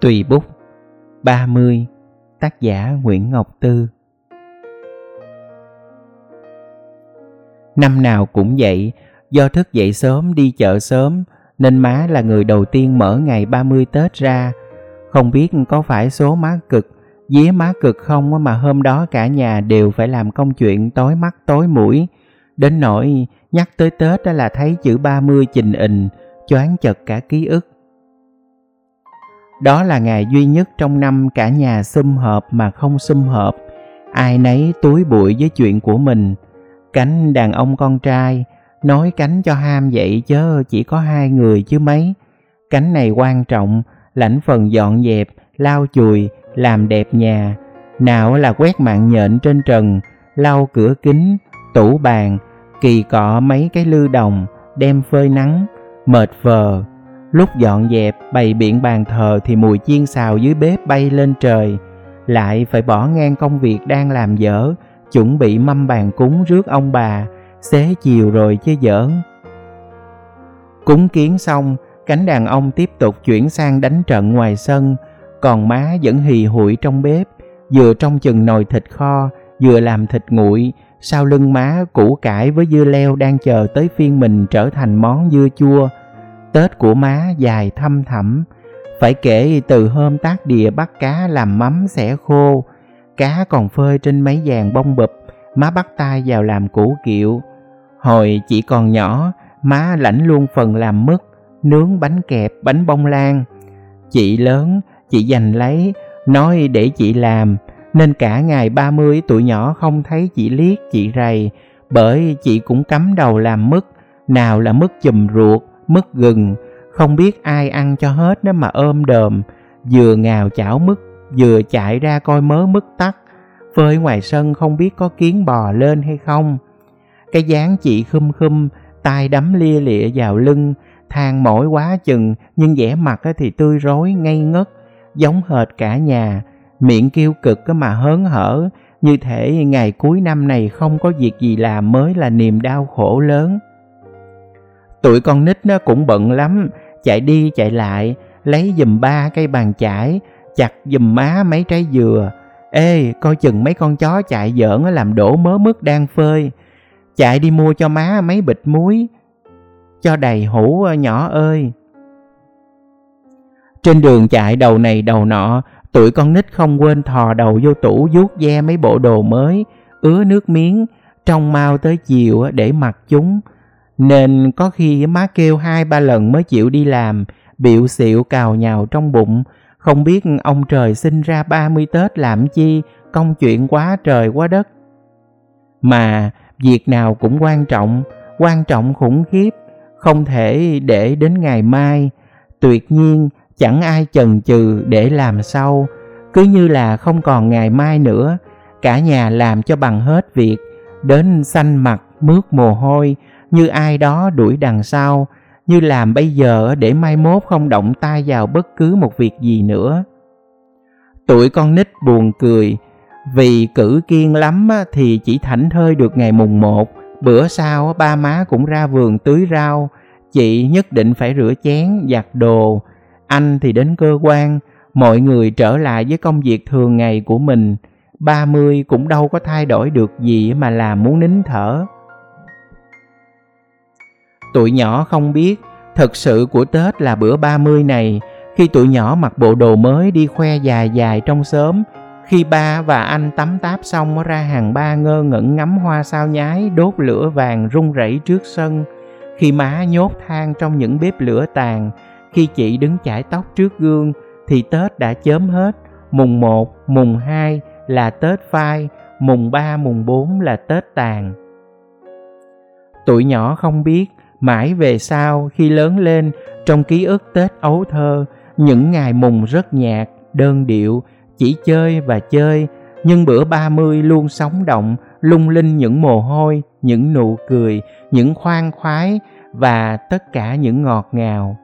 Tùy bút 30 Tác giả Nguyễn Ngọc Tư Năm nào cũng vậy, do thức dậy sớm đi chợ sớm nên má là người đầu tiên mở ngày 30 Tết ra. Không biết có phải số má cực, dí má cực không mà hôm đó cả nhà đều phải làm công chuyện tối mắt tối mũi. Đến nỗi nhắc tới Tết là thấy chữ 30 trình ình, choáng chật cả ký ức. Đó là ngày duy nhất trong năm cả nhà sum họp mà không sum họp. Ai nấy túi bụi với chuyện của mình. Cánh đàn ông con trai, nói cánh cho ham vậy chớ chỉ có hai người chứ mấy. Cánh này quan trọng, lãnh phần dọn dẹp, lau chùi, làm đẹp nhà. Nào là quét mạng nhện trên trần, lau cửa kính, tủ bàn, kỳ cọ mấy cái lư đồng, đem phơi nắng, mệt vờ, Lúc dọn dẹp bày biện bàn thờ thì mùi chiên xào dưới bếp bay lên trời. Lại phải bỏ ngang công việc đang làm dở, chuẩn bị mâm bàn cúng rước ông bà, xế chiều rồi chứ giỡn. Cúng kiến xong, cánh đàn ông tiếp tục chuyển sang đánh trận ngoài sân, còn má vẫn hì hụi trong bếp, vừa trong chừng nồi thịt kho, vừa làm thịt nguội, sau lưng má củ cải với dưa leo đang chờ tới phiên mình trở thành món dưa chua, Tết của má dài thăm thẳm, phải kể từ hôm tác đìa bắt cá làm mắm xẻ khô, cá còn phơi trên mấy vàng bông bụp, má bắt tay vào làm củ kiệu. Hồi chị còn nhỏ, má lãnh luôn phần làm mứt, nướng bánh kẹp, bánh bông lan. Chị lớn, chị giành lấy, nói để chị làm, nên cả ngày 30 tuổi nhỏ không thấy chị liếc, chị rầy, bởi chị cũng cắm đầu làm mứt, nào là mứt chùm ruột, mứt gừng, không biết ai ăn cho hết đó mà ôm đờm, vừa ngào chảo mứt, vừa chạy ra coi mớ mứt tắt, phơi ngoài sân không biết có kiến bò lên hay không. Cái dáng chị khum khum, tay đấm lia lịa vào lưng, than mỏi quá chừng nhưng vẻ mặt thì tươi rối ngây ngất, giống hệt cả nhà, miệng kêu cực mà hớn hở, như thể ngày cuối năm này không có việc gì làm mới là niềm đau khổ lớn. Tụi con nít nó cũng bận lắm, chạy đi chạy lại, lấy dùm ba cây bàn chải, chặt dùm má mấy trái dừa. Ê, coi chừng mấy con chó chạy giỡn làm đổ mớ mứt đang phơi. Chạy đi mua cho má mấy bịch muối, cho đầy hũ ờ, nhỏ ơi. Trên đường chạy đầu này đầu nọ, tụi con nít không quên thò đầu vô tủ vuốt ve mấy bộ đồ mới, ứa nước miếng, trong mau tới chiều để mặc chúng nên có khi má kêu hai ba lần mới chịu đi làm, biểu xịu cào nhào trong bụng, không biết ông trời sinh ra 30 Tết làm chi, công chuyện quá trời quá đất. Mà việc nào cũng quan trọng, quan trọng khủng khiếp, không thể để đến ngày mai. Tuyệt nhiên chẳng ai chần chừ để làm sau, cứ như là không còn ngày mai nữa, cả nhà làm cho bằng hết việc, đến xanh mặt mướt mồ hôi, như ai đó đuổi đằng sau, như làm bây giờ để mai mốt không động tay vào bất cứ một việc gì nữa. Tuổi con nít buồn cười, vì cử kiên lắm thì chỉ thảnh thơi được ngày mùng một, bữa sau ba má cũng ra vườn tưới rau, chị nhất định phải rửa chén, giặt đồ, anh thì đến cơ quan, mọi người trở lại với công việc thường ngày của mình, ba mươi cũng đâu có thay đổi được gì mà làm muốn nín thở. Tụi nhỏ không biết, thật sự của Tết là bữa 30 này, khi tụi nhỏ mặc bộ đồ mới đi khoe dài dài trong xóm, khi ba và anh tắm táp xong ra hàng ba ngơ ngẩn ngắm hoa sao nhái đốt lửa vàng rung rẩy trước sân, khi má nhốt than trong những bếp lửa tàn, khi chị đứng chải tóc trước gương thì Tết đã chớm hết, mùng 1, mùng 2 là Tết phai, mùng 3, mùng 4 là Tết tàn. Tụi nhỏ không biết Mãi về sau khi lớn lên trong ký ức Tết ấu thơ, những ngày mùng rất nhạt, đơn điệu, chỉ chơi và chơi, nhưng bữa ba mươi luôn sống động, lung linh những mồ hôi, những nụ cười, những khoan khoái và tất cả những ngọt ngào.